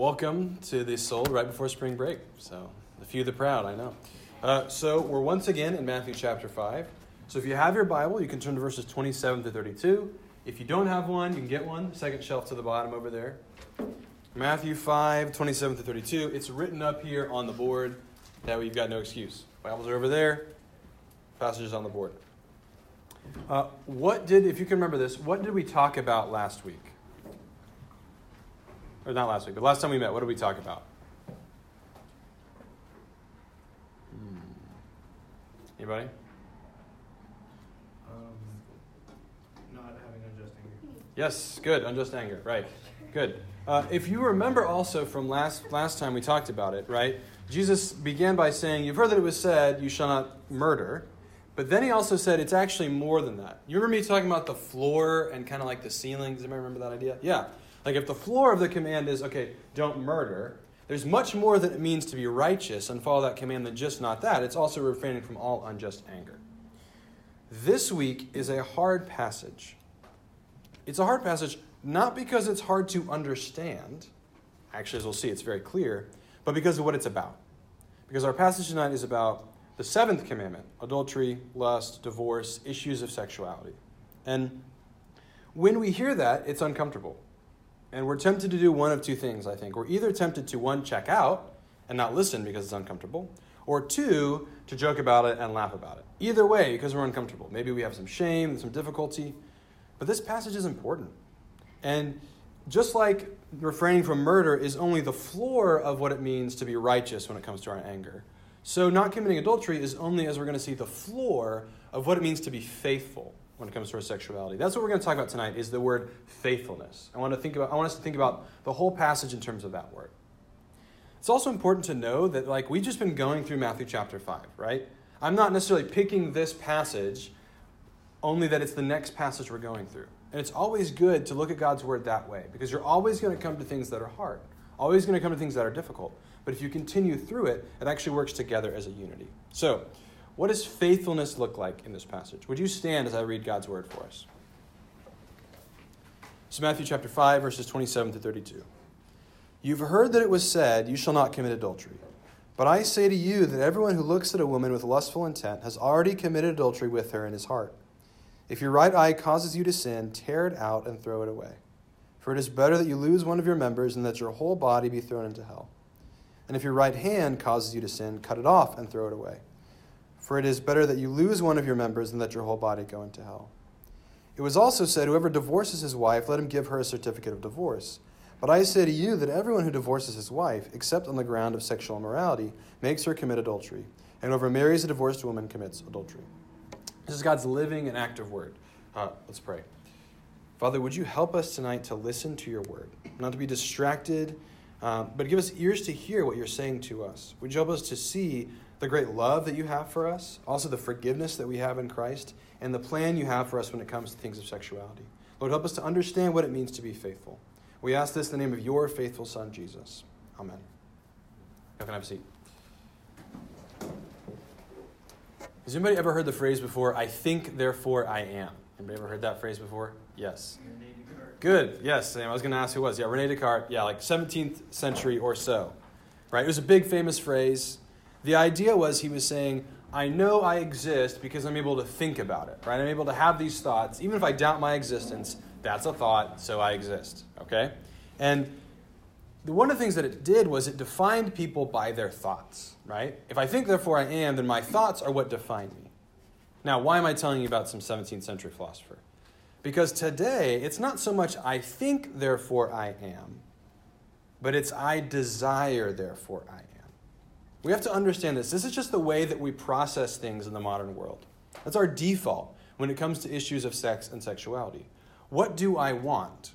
welcome to the Soul right before spring break. So, the few, the proud, I know. Uh, so, we're once again in Matthew chapter 5. So, if you have your Bible, you can turn to verses 27 to 32. If you don't have one, you can get one. Second shelf to the bottom over there. Matthew 5, 27 to 32. It's written up here on the board. That way you've got no excuse. Bibles are over there, passages on the board. Uh, what did, if you can remember this, what did we talk about last week? Or not last week, but last time we met, what did we talk about? Hmm. Anybody? Um, not having unjust anger. Yes, good. Unjust anger. Right. Good. Uh, if you remember also from last, last time we talked about it, right? Jesus began by saying, You've heard that it was said, You shall not murder. But then he also said it's actually more than that. You remember me talking about the floor and kind of like the ceiling? Does anybody remember that idea? Yeah. Like if the floor of the command is, okay, don't murder, there's much more that it means to be righteous and follow that command than just not that. It's also refraining from all unjust anger. This week is a hard passage. It's a hard passage not because it's hard to understand, actually, as we'll see, it's very clear, but because of what it's about. Because our passage tonight is about the seventh commandment adultery, lust, divorce, issues of sexuality. And when we hear that, it's uncomfortable. And we're tempted to do one of two things, I think. We're either tempted to, one, check out and not listen because it's uncomfortable, or two, to joke about it and laugh about it. Either way, because we're uncomfortable. Maybe we have some shame, some difficulty. But this passage is important. And just like refraining from murder is only the floor of what it means to be righteous when it comes to our anger, so, not committing adultery is only, as we're going to see, the floor of what it means to be faithful when it comes to our sexuality. That's what we're going to talk about tonight is the word faithfulness. I want, to think about, I want us to think about the whole passage in terms of that word. It's also important to know that, like, we've just been going through Matthew chapter 5, right? I'm not necessarily picking this passage, only that it's the next passage we're going through. And it's always good to look at God's word that way because you're always going to come to things that are hard, always going to come to things that are difficult. But if you continue through it, it actually works together as a unity. So, what does faithfulness look like in this passage? Would you stand as I read God's word for us? So, Matthew chapter 5, verses 27 to 32. You've heard that it was said, You shall not commit adultery. But I say to you that everyone who looks at a woman with lustful intent has already committed adultery with her in his heart. If your right eye causes you to sin, tear it out and throw it away. For it is better that you lose one of your members than that your whole body be thrown into hell. And if your right hand causes you to sin, cut it off and throw it away. For it is better that you lose one of your members than that your whole body go into hell. It was also said, Whoever divorces his wife, let him give her a certificate of divorce. But I say to you that everyone who divorces his wife, except on the ground of sexual immorality, makes her commit adultery. And whoever marries a divorced woman commits adultery. This is God's living and active word. Uh, let's pray. Father, would you help us tonight to listen to your word, not to be distracted um, but give us ears to hear what you're saying to us. Would you help us to see the great love that you have for us, also the forgiveness that we have in Christ, and the plan you have for us when it comes to things of sexuality? Lord, help us to understand what it means to be faithful. We ask this in the name of your faithful Son, Jesus. Amen. You can have a seat. Has anybody ever heard the phrase before, I think, therefore I am? Anybody ever heard that phrase before? Yes. Good. Yes, Sam. I was going to ask who was. Yeah, Rene Descartes. Yeah, like 17th century or so. Right? It was a big famous phrase. The idea was he was saying, I know I exist because I'm able to think about it. Right? I'm able to have these thoughts. Even if I doubt my existence, that's a thought, so I exist. Okay? And one of the things that it did was it defined people by their thoughts, right? If I think, therefore I am, then my thoughts are what define me. Now, why am I telling you about some 17th century philosopher? Because today, it's not so much I think, therefore I am, but it's I desire, therefore I am. We have to understand this. This is just the way that we process things in the modern world. That's our default when it comes to issues of sex and sexuality. What do I want?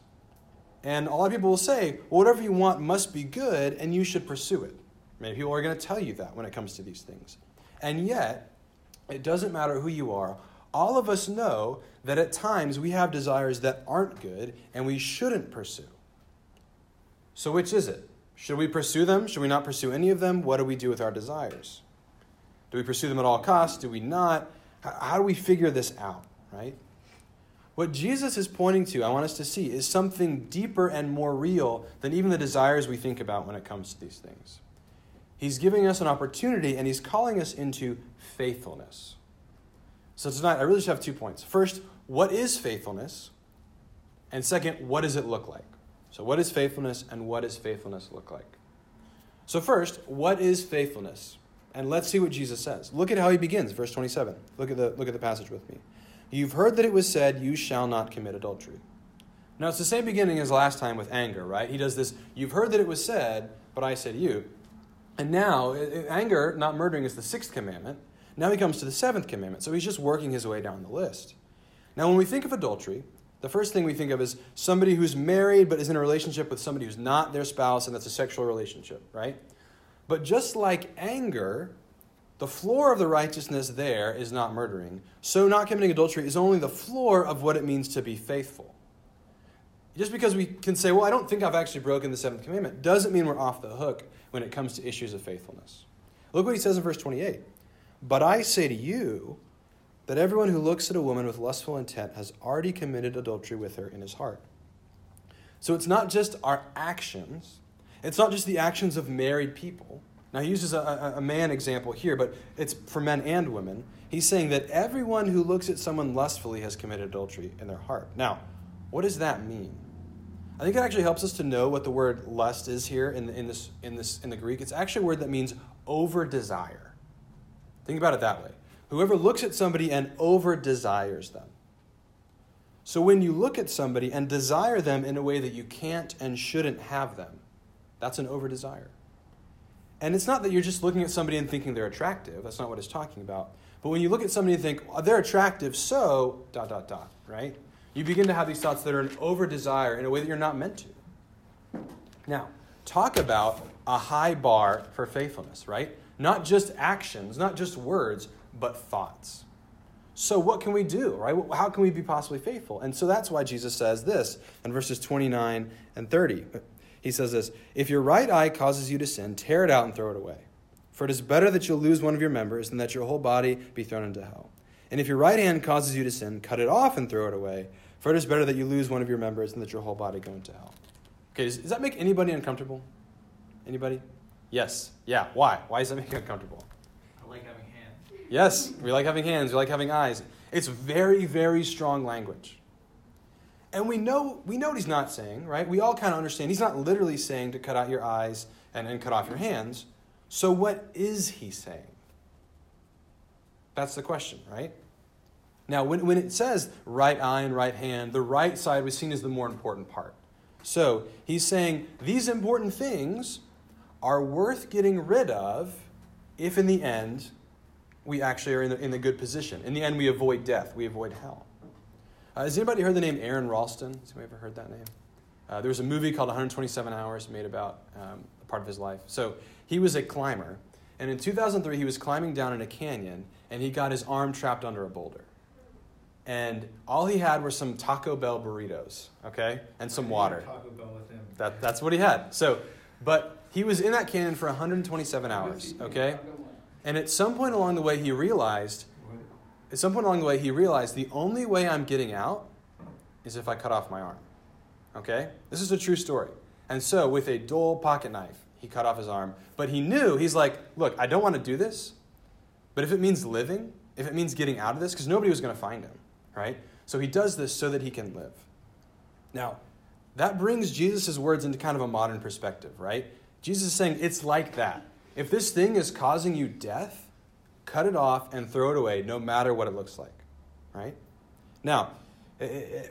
And a lot of people will say, well, whatever you want must be good and you should pursue it. Many people are going to tell you that when it comes to these things. And yet, it doesn't matter who you are all of us know that at times we have desires that aren't good and we shouldn't pursue. So, which is it? Should we pursue them? Should we not pursue any of them? What do we do with our desires? Do we pursue them at all costs? Do we not? How do we figure this out, right? What Jesus is pointing to, I want us to see, is something deeper and more real than even the desires we think about when it comes to these things. He's giving us an opportunity and he's calling us into faithfulness. So tonight, I really just have two points. First, what is faithfulness? And second, what does it look like? So, what is faithfulness and what does faithfulness look like? So, first, what is faithfulness? And let's see what Jesus says. Look at how he begins, verse 27. Look at the, look at the passage with me. You've heard that it was said, You shall not commit adultery. Now, it's the same beginning as last time with anger, right? He does this, You've heard that it was said, but I said you. And now, anger, not murdering, is the sixth commandment. Now he comes to the seventh commandment. So he's just working his way down the list. Now, when we think of adultery, the first thing we think of is somebody who's married but is in a relationship with somebody who's not their spouse, and that's a sexual relationship, right? But just like anger, the floor of the righteousness there is not murdering. So, not committing adultery is only the floor of what it means to be faithful. Just because we can say, well, I don't think I've actually broken the seventh commandment, doesn't mean we're off the hook when it comes to issues of faithfulness. Look what he says in verse 28. But I say to you, that everyone who looks at a woman with lustful intent has already committed adultery with her in his heart. So it's not just our actions, it's not just the actions of married people. Now, he uses a, a, man example here, but it's for men and women. He's saying that everyone who looks at someone lustfully has committed adultery in their heart. Now, what does that mean? I think it actually helps us to know what the word lust is here in, in, this, in, this, in the Greek. It's actually a word that means over desire. Think about it that way. Whoever looks at somebody and over desires them. So when you look at somebody and desire them in a way that you can't and shouldn't have them, that's an over desire. And it's not that you're just looking at somebody and thinking they're attractive. That's not what it's talking about. But when you look at somebody and think, oh, they're attractive, so dot, dot, dot, right? You begin to have these thoughts that are an over desire in a way that you're not meant to. Now, talk about a high bar for faithfulness, right? Not just actions, not just words, but thoughts. So, what can we do, right? How can we be possibly faithful? And so that's why Jesus says this in verses 29 and 30. He says this If your right eye causes you to sin, tear it out and throw it away. For it is better that you'll lose one of your members than that your whole body be thrown into hell. And if your right hand causes you to sin, cut it off and throw it away. For it is better that you lose one of your members than that your whole body go into hell. Okay, does, does that make anybody uncomfortable? Anybody? Yes. Yeah. Why? Why does that make you uncomfortable? I like having. Yes, we like having hands, we like having eyes. It's very, very strong language. And we know we know what he's not saying, right? We all kind of understand. He's not literally saying to cut out your eyes and, and cut off your hands. So what is he saying? That's the question, right? Now, when, when it says right eye and right hand, the right side was seen as the more important part. So he's saying these important things are worth getting rid of if in the end we actually are in the, in the good position. In the end, we avoid death, we avoid hell. Uh, has anybody heard the name Aron Ralston? Has anybody ever heard that name? Uh, there was a movie called 127 Hours made about um, a part of his life. So he was a climber, and in 2003 he was climbing down in a canyon, and he got his arm trapped under a boulder. And all he had were some Taco Bell burritos, okay, and some water. Taco Bell with him. That, that's what he had. So, but he was in that canyon for 127 hours, okay? And at some point along the way, he realized, at some point along the way, he realized the only way I'm getting out is if I cut off my arm, okay? This is a true story. And so, with a dull pocket knife, he cut off his arm. But he knew, he's like, look, I don't want to do this, but if it means living, if it means getting out of this, because nobody was going to find him, right? So he does this so that he can live. Now, that brings Jesus' words into kind of a modern perspective, right? Jesus is saying it's like that. If this thing is causing you death, cut it off and throw it away, no matter what it looks like. Right? Now,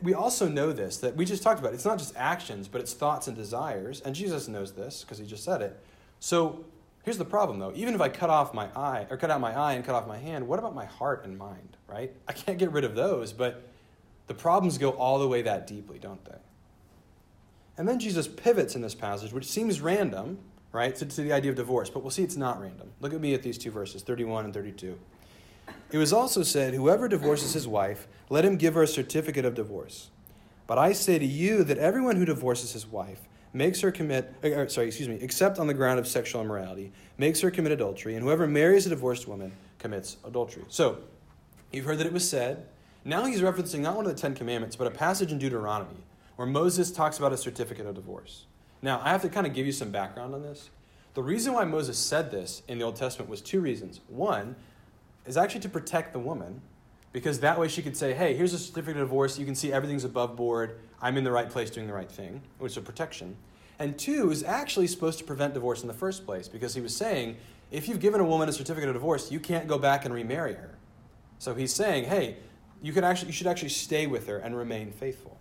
we also know this that we just talked about. It's not just actions, but it's thoughts and desires. And Jesus knows this because he just said it. So here's the problem, though. Even if I cut off my eye, or cut out my eye and cut off my hand, what about my heart and mind, right? I can't get rid of those, but the problems go all the way that deeply, don't they? And then Jesus pivots in this passage, which seems random, right, to, to, the idea of divorce, but we'll see it's not random. Look at me at these two verses, 31 and 32. It was also said, Whoever divorces his wife, let him give her a certificate of divorce. But I say to you that everyone who divorces his wife makes her commit, or, uh, uh, sorry, excuse me, except on the ground of sexual immorality, makes her commit adultery, and whoever marries a divorced woman commits adultery. So, you've heard that it was said, Now he's referencing not one of the Ten Commandments, but a passage in Deuteronomy where Moses talks about a certificate of divorce. Now, I have to kind of give you some background on this. The reason why Moses said this in the Old Testament was two reasons. One is actually to protect the woman, because that way she could say, hey, here's a certificate of divorce. You can see everything's above board. I'm in the right place doing the right thing, which is a protection. And two is actually supposed to prevent divorce in the first place, because he was saying, if you've given a woman a certificate of divorce, you can't go back and remarry her. So he's saying, hey, you, could actually, you should actually stay with her and remain faithful.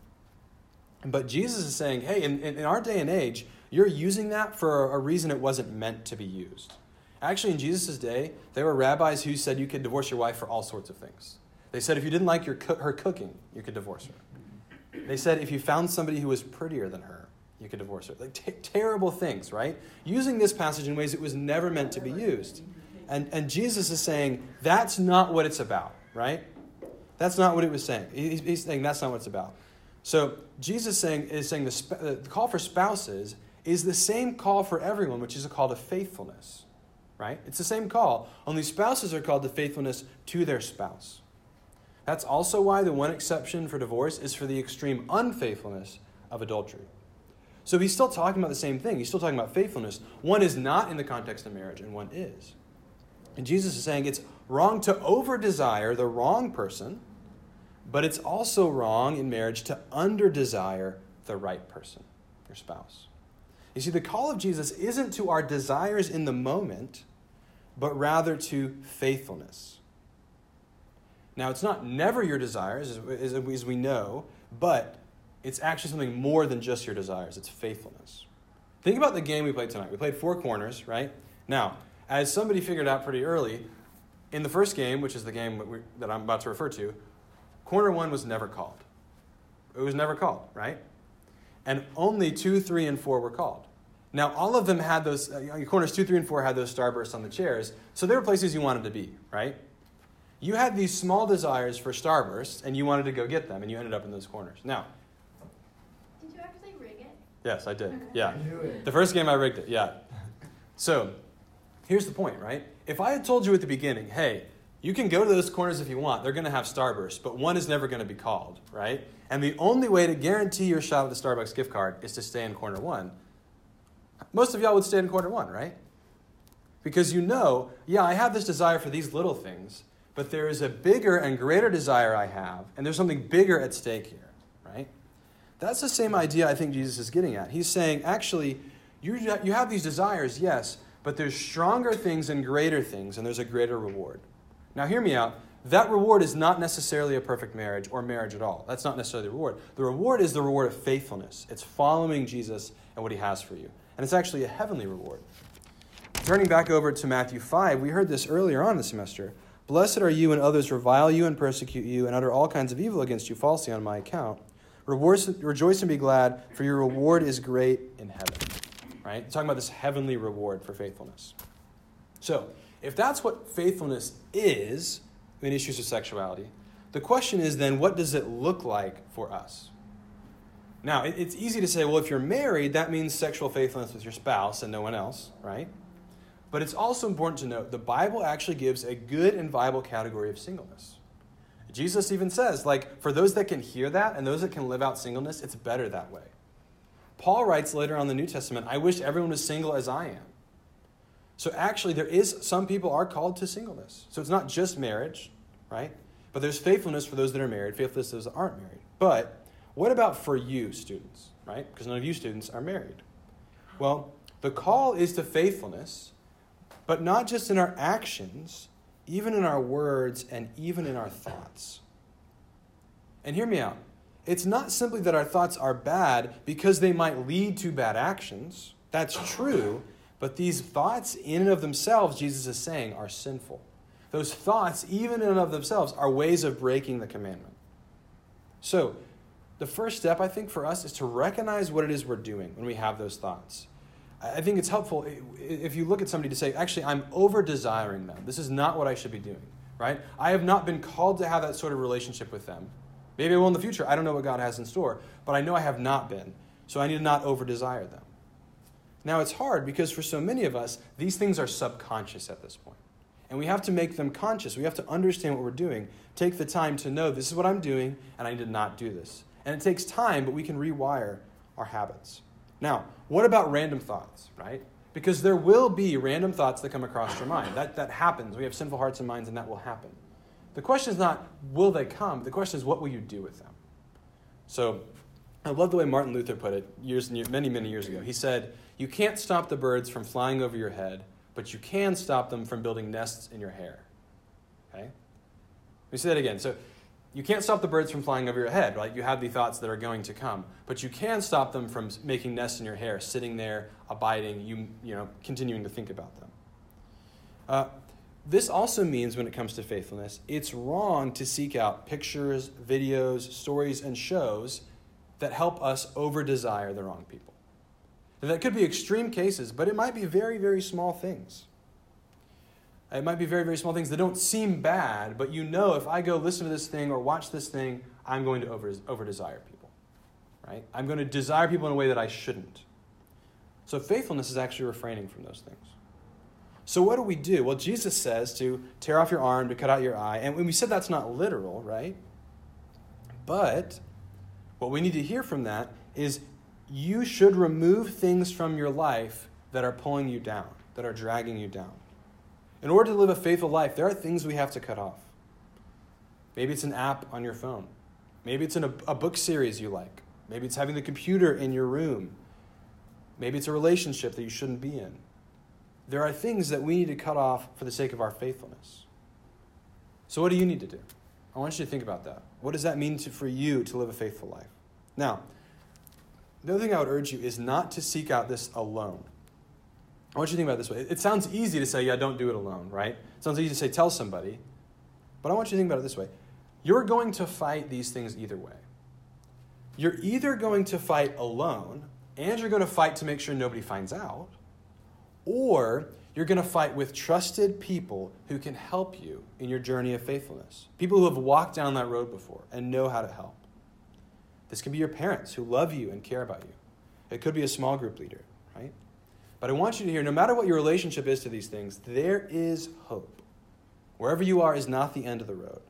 But Jesus is saying, hey, in, in our day and age, you're using that for a reason it wasn't meant to be used. Actually, in Jesus' day, there were rabbis who said you could divorce your wife for all sorts of things. They said if you didn't like your her cooking, you could divorce her. They said if you found somebody who was prettier than her, you could divorce her. Like t- terrible things, right? Using this passage in ways it was never meant to be used. And, and Jesus is saying that's not what it's about, right? That's not what it was saying. He's, he's saying that's not what it's about. So Jesus saying, is saying the, uh, the call for spouses is the same call for everyone, which is a call to faithfulness, right? It's the same call, only spouses are called to faithfulness to their spouse. That's also why the one exception for divorce is for the extreme unfaithfulness of adultery. So he's still talking about the same thing. He's still talking about faithfulness. One is not in the context of marriage, and one is. And Jesus is saying it's wrong to over desire the wrong person, but it's also wrong in marriage to under desire the right person, your spouse. You see, the call of Jesus isn't to our desires in the moment, but rather to faithfulness. Now, it's not never your desires, as, we know, but it's actually something more than just your desires. It's faithfulness. Think about the game we played tonight. We played four corners, right? Now, as somebody figured out pretty early, in the first game, which is the game that I'm about to refer to, corner one was never called. It was never called, right? And only two, three, and four were called. Now, all of them had those, uh, corners two, three, and four had those starbursts on the chairs, so they were places you wanted to be, right? You had these small desires for starbursts, and you wanted to go get them, and you ended up in those corners. Now, did you actually rig it? Yes, I did. Yeah. The first game I rigged it, yeah. So, here's the point, right? If I had told you at the beginning, hey, you can go to those corners if you want, they're going to have starbursts, but one is never going to be called, right? And the only way to guarantee your shot at the Starbucks gift card is to stay in corner one. Most of y'all would stay in corner one, right? Because you know, yeah, I have this desire for these little things, but there is a bigger and greater desire I have, and there's something bigger at stake here, right? That's the same idea I think Jesus is getting at. He's saying, actually, you, you have these desires, yes, but there's stronger things and greater things, and there's a greater reward. Now, hear me out. That reward is not necessarily a perfect marriage or marriage at all. That's not necessarily the reward. The reward is the reward of faithfulness, it's following Jesus and what he has for you. And it's actually a heavenly reward. Turning back over to Matthew 5, we heard this earlier on the semester. Blessed are you when others revile you and persecute you and utter all kinds of evil against you falsely on my account. Rejoice and be glad, for your reward is great in heaven. Right? Talking about this heavenly reward for faithfulness. So, if that's what faithfulness is in issues of sexuality, the question is then, what does it look like for us? Now, it's easy to say, well, if you're married, that means sexual faithfulness with your spouse and no one else, right? But it's also important to note the Bible actually gives a good and viable category of singleness. Jesus even says, like, for those that can hear that and those that can live out singleness, it's better that way. Paul writes later on in the New Testament, I wish everyone was single as I am. So actually, there is some people are called to singleness. So it's not just marriage, right? But there's faithfulness for those that are married, faithfulness for those that aren't married. But what about for you, students, right? Because none of you students are married. Well, the call is to faithfulness, but not just in our actions, even in our words and even in our thoughts. And hear me out. It's not simply that our thoughts are bad because they might lead to bad actions. That's true. But these thoughts, in and of themselves, Jesus is saying, are sinful. Those thoughts, even in and of themselves, are ways of breaking the commandment. So, the first step, I think, for us is to recognize what it is we're doing when we have those thoughts. I think it's helpful if you look at somebody to say, actually, I'm over desiring them. This is not what I should be doing, right? I have not been called to have that sort of relationship with them. Maybe I will in the future. I don't know what God has in store, but I know I have not been. So I need to not over desire them. Now, it's hard because for so many of us, these things are subconscious at this point. And we have to make them conscious. We have to understand what we're doing. Take the time to know this is what I'm doing, and I need to not do this. And it takes time, but we can rewire our habits. Now, what about random thoughts, right? Because there will be random thoughts that come across your mind. That, that happens. We have sinful hearts and minds, and that will happen. The question is not, will they come? The question is, what will you do with them? So, I love the way Martin Luther put it years, many, many years ago. He said, You can't stop the birds from flying over your head, but you can stop them from building nests in your hair. Okay? Let me say that again. So, you can't stop the birds from flying over your head, right? You have the thoughts that are going to come, but you can stop them from making nests in your hair, sitting there, abiding, you, you know, continuing to think about them. Uh, this also means, when it comes to faithfulness, it's wrong to seek out pictures, videos, stories, and shows that help us over desire the wrong people. That could be extreme cases, but it might be very, very small things. It might be very, very small things that don't seem bad, but you know if I go listen to this thing or watch this thing, I'm going to over, over desire people. Right? I'm going to desire people in a way that I shouldn't. So faithfulness is actually refraining from those things. So what do we do? Well, Jesus says to tear off your arm, to cut out your eye. And we said that's not literal, right? But what we need to hear from that is you should remove things from your life that are pulling you down, that are dragging you down. In order to live a faithful life, there are things we have to cut off. Maybe it's an app on your phone. Maybe it's in a, a book series you like. Maybe it's having the computer in your room. Maybe it's a relationship that you shouldn't be in. There are things that we need to cut off for the sake of our faithfulness. So, what do you need to do? I want you to think about that. What does that mean to, for you to live a faithful life? Now, the other thing I would urge you is not to seek out this alone. I want you to think about it this way. It sounds easy to say, yeah, don't do it alone, right? It sounds easy to say, tell somebody. But I want you to think about it this way. You're going to fight these things either way. You're either going to fight alone, and you're going to fight to make sure nobody finds out, or you're going to fight with trusted people who can help you in your journey of faithfulness. People who have walked down that road before and know how to help. This can be your parents who love you and care about you. It could be a small group leader, right? But I want you to hear no matter what your relationship is to these things, there is hope. Wherever you are is not the end of the road.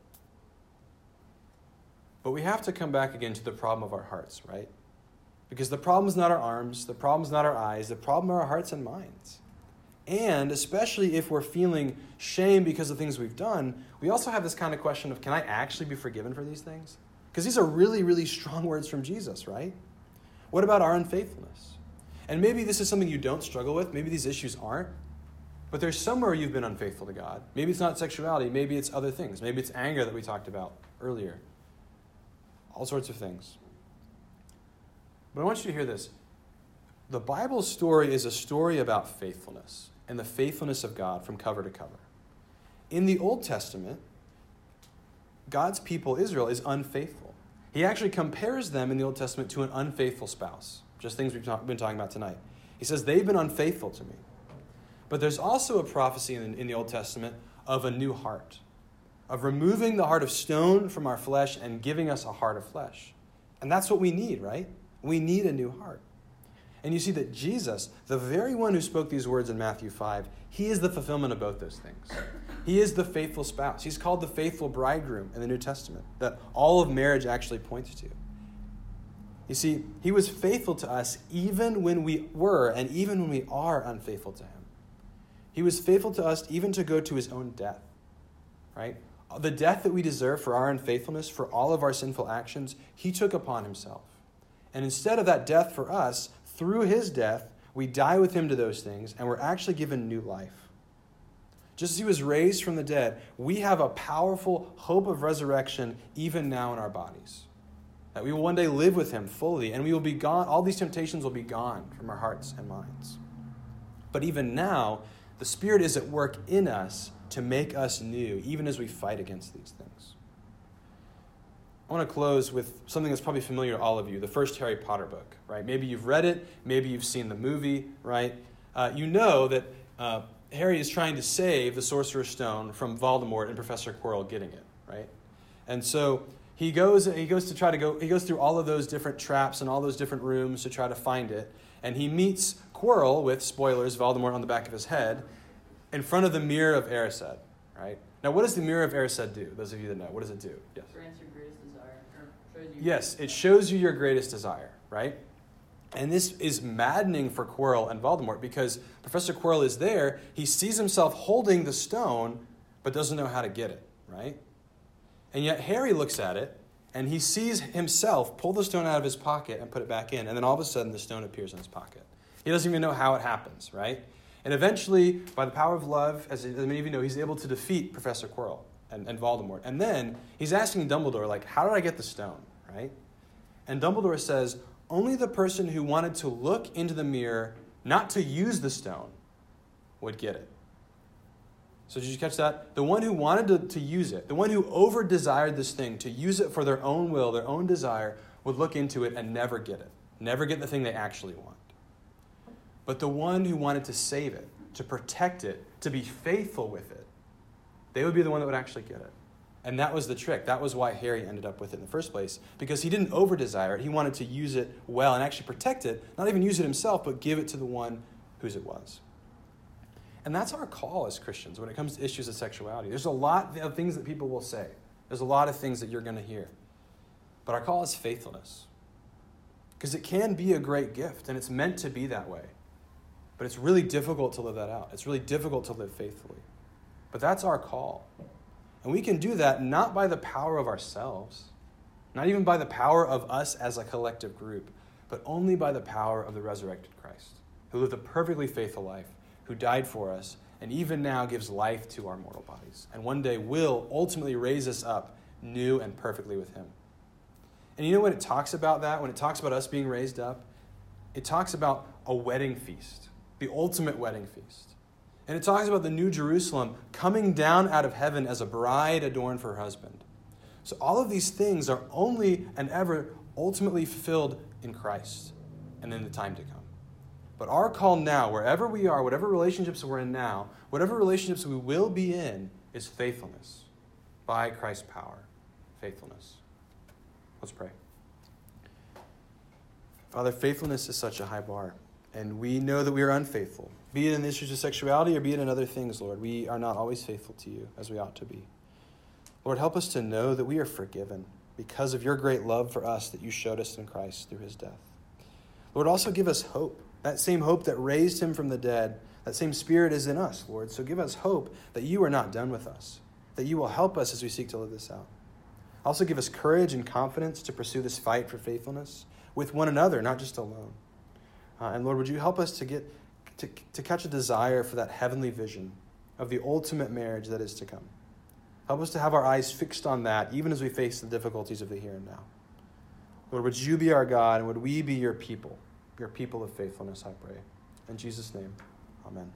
But we have to come back again to the problem of our hearts, right? Because the problem is not our arms, the problem is not our eyes, the problem are our hearts and minds. And especially if we're feeling shame because of things we've done, we also have this kind of question of can I actually be forgiven for these things? Because these are really, really strong words from Jesus, right? What about our unfaithfulness? And maybe this is something you don't struggle with. Maybe these issues aren't. But there's somewhere you've been unfaithful to God. Maybe it's not sexuality. Maybe it's other things. Maybe it's anger that we talked about earlier. All sorts of things. But I want you to hear this. The Bible story is a story about faithfulness and the faithfulness of God from cover to cover. In the Old Testament, God's people, Israel, is unfaithful. He actually compares them in the Old Testament to an unfaithful spouse, just things we've been talking about tonight. He says, They've been unfaithful to me. But there's also a prophecy in the Old Testament of a new heart, of removing the heart of stone from our flesh and giving us a heart of flesh. And that's what we need, right? We need a new heart. And you see that Jesus, the very one who spoke these words in Matthew 5, he is the fulfillment of both those things. He is the faithful spouse. He's called the faithful bridegroom in the New Testament, that all of marriage actually points to. You see, he was faithful to us even when we were and even when we are unfaithful to him. He was faithful to us even to go to his own death, right? The death that we deserve for our unfaithfulness, for all of our sinful actions, he took upon himself. And instead of that death for us, through his death, we die with him to those things, and we're actually given new life. Just as he was raised from the dead, we have a powerful hope of resurrection even now in our bodies. That we will one day live with him fully, and we will be gone, all these temptations will be gone from our hearts and minds. But even now, the Spirit is at work in us to make us new, even as we fight against these things. I want to close with something that's probably familiar to all of you the first Harry Potter book, right? Maybe you've read it, maybe you've seen the movie, right? Uh, you know that uh, Harry is trying to save the Sorcerer's Stone from Voldemort and Professor Quirrell getting it, right? And so he goes, he goes to try to go, he goes through all of those different traps and all those different rooms to try to find it. And he meets Quirrell with, spoilers, Voldemort on the back of his head in front of the mirror of Erised. right? Now, what does the mirror of Erised do? Those of you that know, what does it do? Yes. Grants your greatest desire, or shows you. Yes, it shows you your greatest desire, right? And this is maddening for Quirrell and Voldemort because Professor Quirrell is there. He sees himself holding the stone, but doesn't know how to get it, right? And yet Harry looks at it and he sees himself pull the stone out of his pocket and put it back in. And then all of a sudden, the stone appears in his pocket. He doesn't even know how it happens, right? And eventually, by the power of love, as many of you know, he's able to defeat Professor Quirrell and, and Voldemort. And then he's asking Dumbledore, like, how did I get the stone, right? And Dumbledore says, only the person who wanted to look into the mirror, not to use the stone, would get it. So did you catch that? The one who wanted to, to use it, the one who over desired this thing, to use it for their own will, their own desire, would look into it and never get it. Never get the thing they actually want. But the one who wanted to save it, to protect it, to be faithful with it, they would be the one that would actually get it. And that was the trick. That was why Harry ended up with it in the first place. Because he didn't over desire it. He wanted to use it well and actually protect it, not even use it himself, but give it to the one whose it was. And that's our call as Christians when it comes to issues of sexuality. There's a lot of things that people will say, there's a lot of things that you're going to hear. But our call is faithfulness. Because it can be a great gift, and it's meant to be that way. But it's really difficult to live that out. It's really difficult to live faithfully. But that's our call. And we can do that not by the power of ourselves, not even by the power of us as a collective group, but only by the power of the resurrected Christ, who lived a perfectly faithful life who died for us and even now gives life to our mortal bodies, and one day will ultimately raise us up new and perfectly with Him. And you know when it talks about that, when it talks about us being raised up, it talks about a wedding feast, the ultimate wedding feast. And it talks about the New Jerusalem coming down out of heaven as a bride adorned for her husband. So all of these things are only and ever ultimately fulfilled in Christ and in the time to come. But our call now, wherever we are, whatever relationships we're in now, whatever relationships we will be in, is faithfulness by Christ's power. Faithfulness. Let's pray. Father, faithfulness is such a high bar, and we know that we are unfaithful, be it in the issues of sexuality or be it in other things, Lord. We are not always faithful to you as we ought to be. Lord, help us to know that we are forgiven because of your great love for us that you showed us in Christ through his death. Lord, also give us hope that same hope that raised him from the dead, that same spirit is in us, Lord. So give us hope that you are not done with us, that you will help us as we seek to live this out. Also give us courage and confidence to pursue this fight for faithfulness with one another, not just alone. Uh, and Lord, would you help us to get to, to catch a desire for that heavenly vision of the ultimate marriage that is to come. Help us to have our eyes fixed on that, even as we face the difficulties of the here and now. Lord, would you be our God and would we be your people? your people of faithfulness, I pray. In Jesus' name, amen.